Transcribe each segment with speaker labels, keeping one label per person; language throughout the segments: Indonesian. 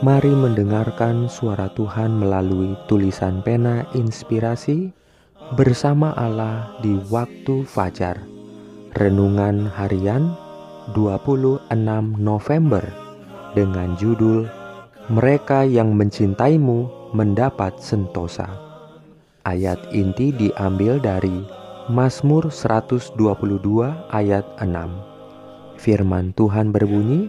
Speaker 1: Mari mendengarkan suara Tuhan melalui tulisan pena inspirasi bersama Allah di waktu fajar. Renungan harian 26 November dengan judul Mereka yang mencintaimu mendapat sentosa. Ayat inti diambil dari Mazmur 122 ayat 6. Firman Tuhan berbunyi,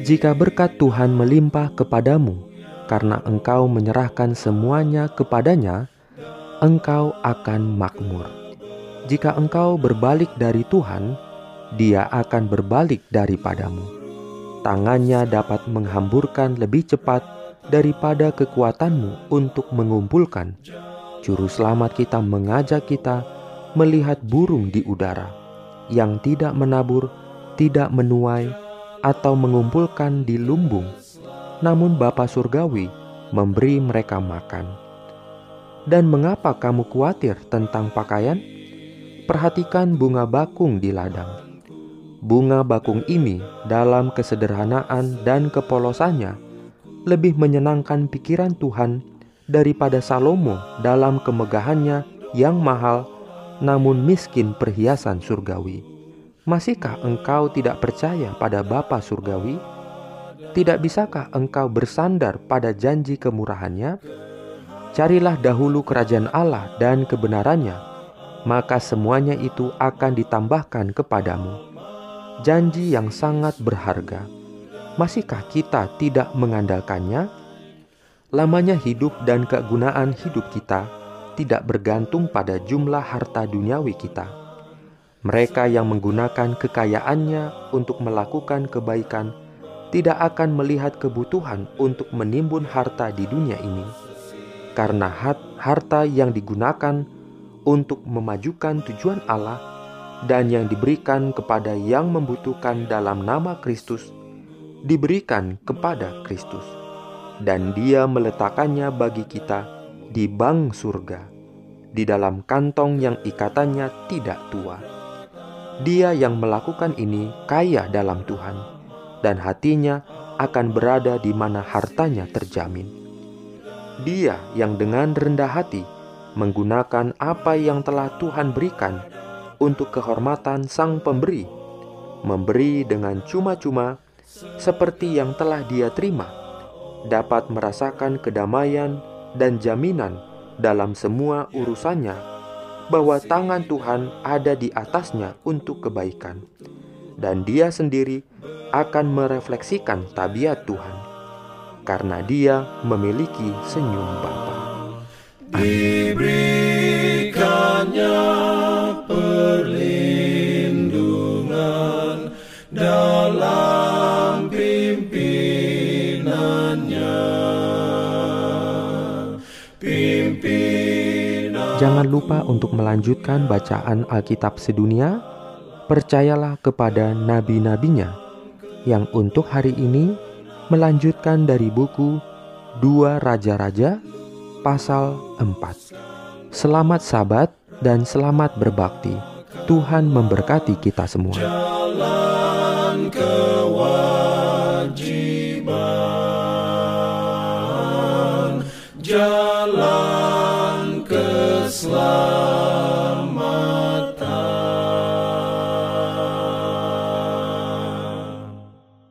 Speaker 1: jika berkat Tuhan melimpah kepadamu karena engkau menyerahkan semuanya kepadanya, engkau akan makmur. Jika engkau berbalik dari Tuhan, Dia akan berbalik daripadamu. Tangannya dapat menghamburkan lebih cepat daripada kekuatanmu untuk mengumpulkan. Juru selamat kita mengajak kita melihat burung di udara yang tidak menabur, tidak menuai, atau mengumpulkan di lumbung, namun Bapa Surgawi memberi mereka makan. Dan mengapa kamu khawatir tentang pakaian? Perhatikan bunga bakung di ladang. Bunga bakung ini dalam kesederhanaan dan kepolosannya lebih menyenangkan pikiran Tuhan daripada Salomo dalam kemegahannya yang mahal namun miskin perhiasan surgawi. Masihkah engkau tidak percaya pada Bapa Surgawi? Tidak bisakah engkau bersandar pada janji kemurahannya? Carilah dahulu kerajaan Allah dan kebenarannya, maka semuanya itu akan ditambahkan kepadamu. Janji yang sangat berharga. Masihkah kita tidak mengandalkannya? Lamanya hidup dan kegunaan hidup kita tidak bergantung pada jumlah harta duniawi kita mereka yang menggunakan kekayaannya untuk melakukan kebaikan tidak akan melihat kebutuhan untuk menimbun harta di dunia ini, karena harta yang digunakan untuk memajukan tujuan Allah dan yang diberikan kepada yang membutuhkan dalam nama Kristus diberikan kepada Kristus, dan Dia meletakkannya bagi kita di bank surga, di dalam kantong yang ikatannya tidak tua. Dia yang melakukan ini kaya dalam Tuhan, dan hatinya akan berada di mana hartanya terjamin. Dia yang dengan rendah hati menggunakan apa yang telah Tuhan berikan untuk kehormatan Sang Pemberi, memberi dengan cuma-cuma seperti yang telah Dia terima, dapat merasakan kedamaian dan jaminan dalam semua urusannya bahwa tangan Tuhan ada di atasnya untuk kebaikan, dan dia sendiri akan merefleksikan tabiat Tuhan, karena dia memiliki senyum Bapa.
Speaker 2: Diberikannya perlindungan dalam
Speaker 1: Jangan lupa untuk melanjutkan bacaan Alkitab sedunia. Percayalah kepada nabi-nabinya yang untuk hari ini melanjutkan dari buku Dua Raja-Raja pasal 4. Selamat sabat dan selamat berbakti. Tuhan memberkati kita semua. Jalan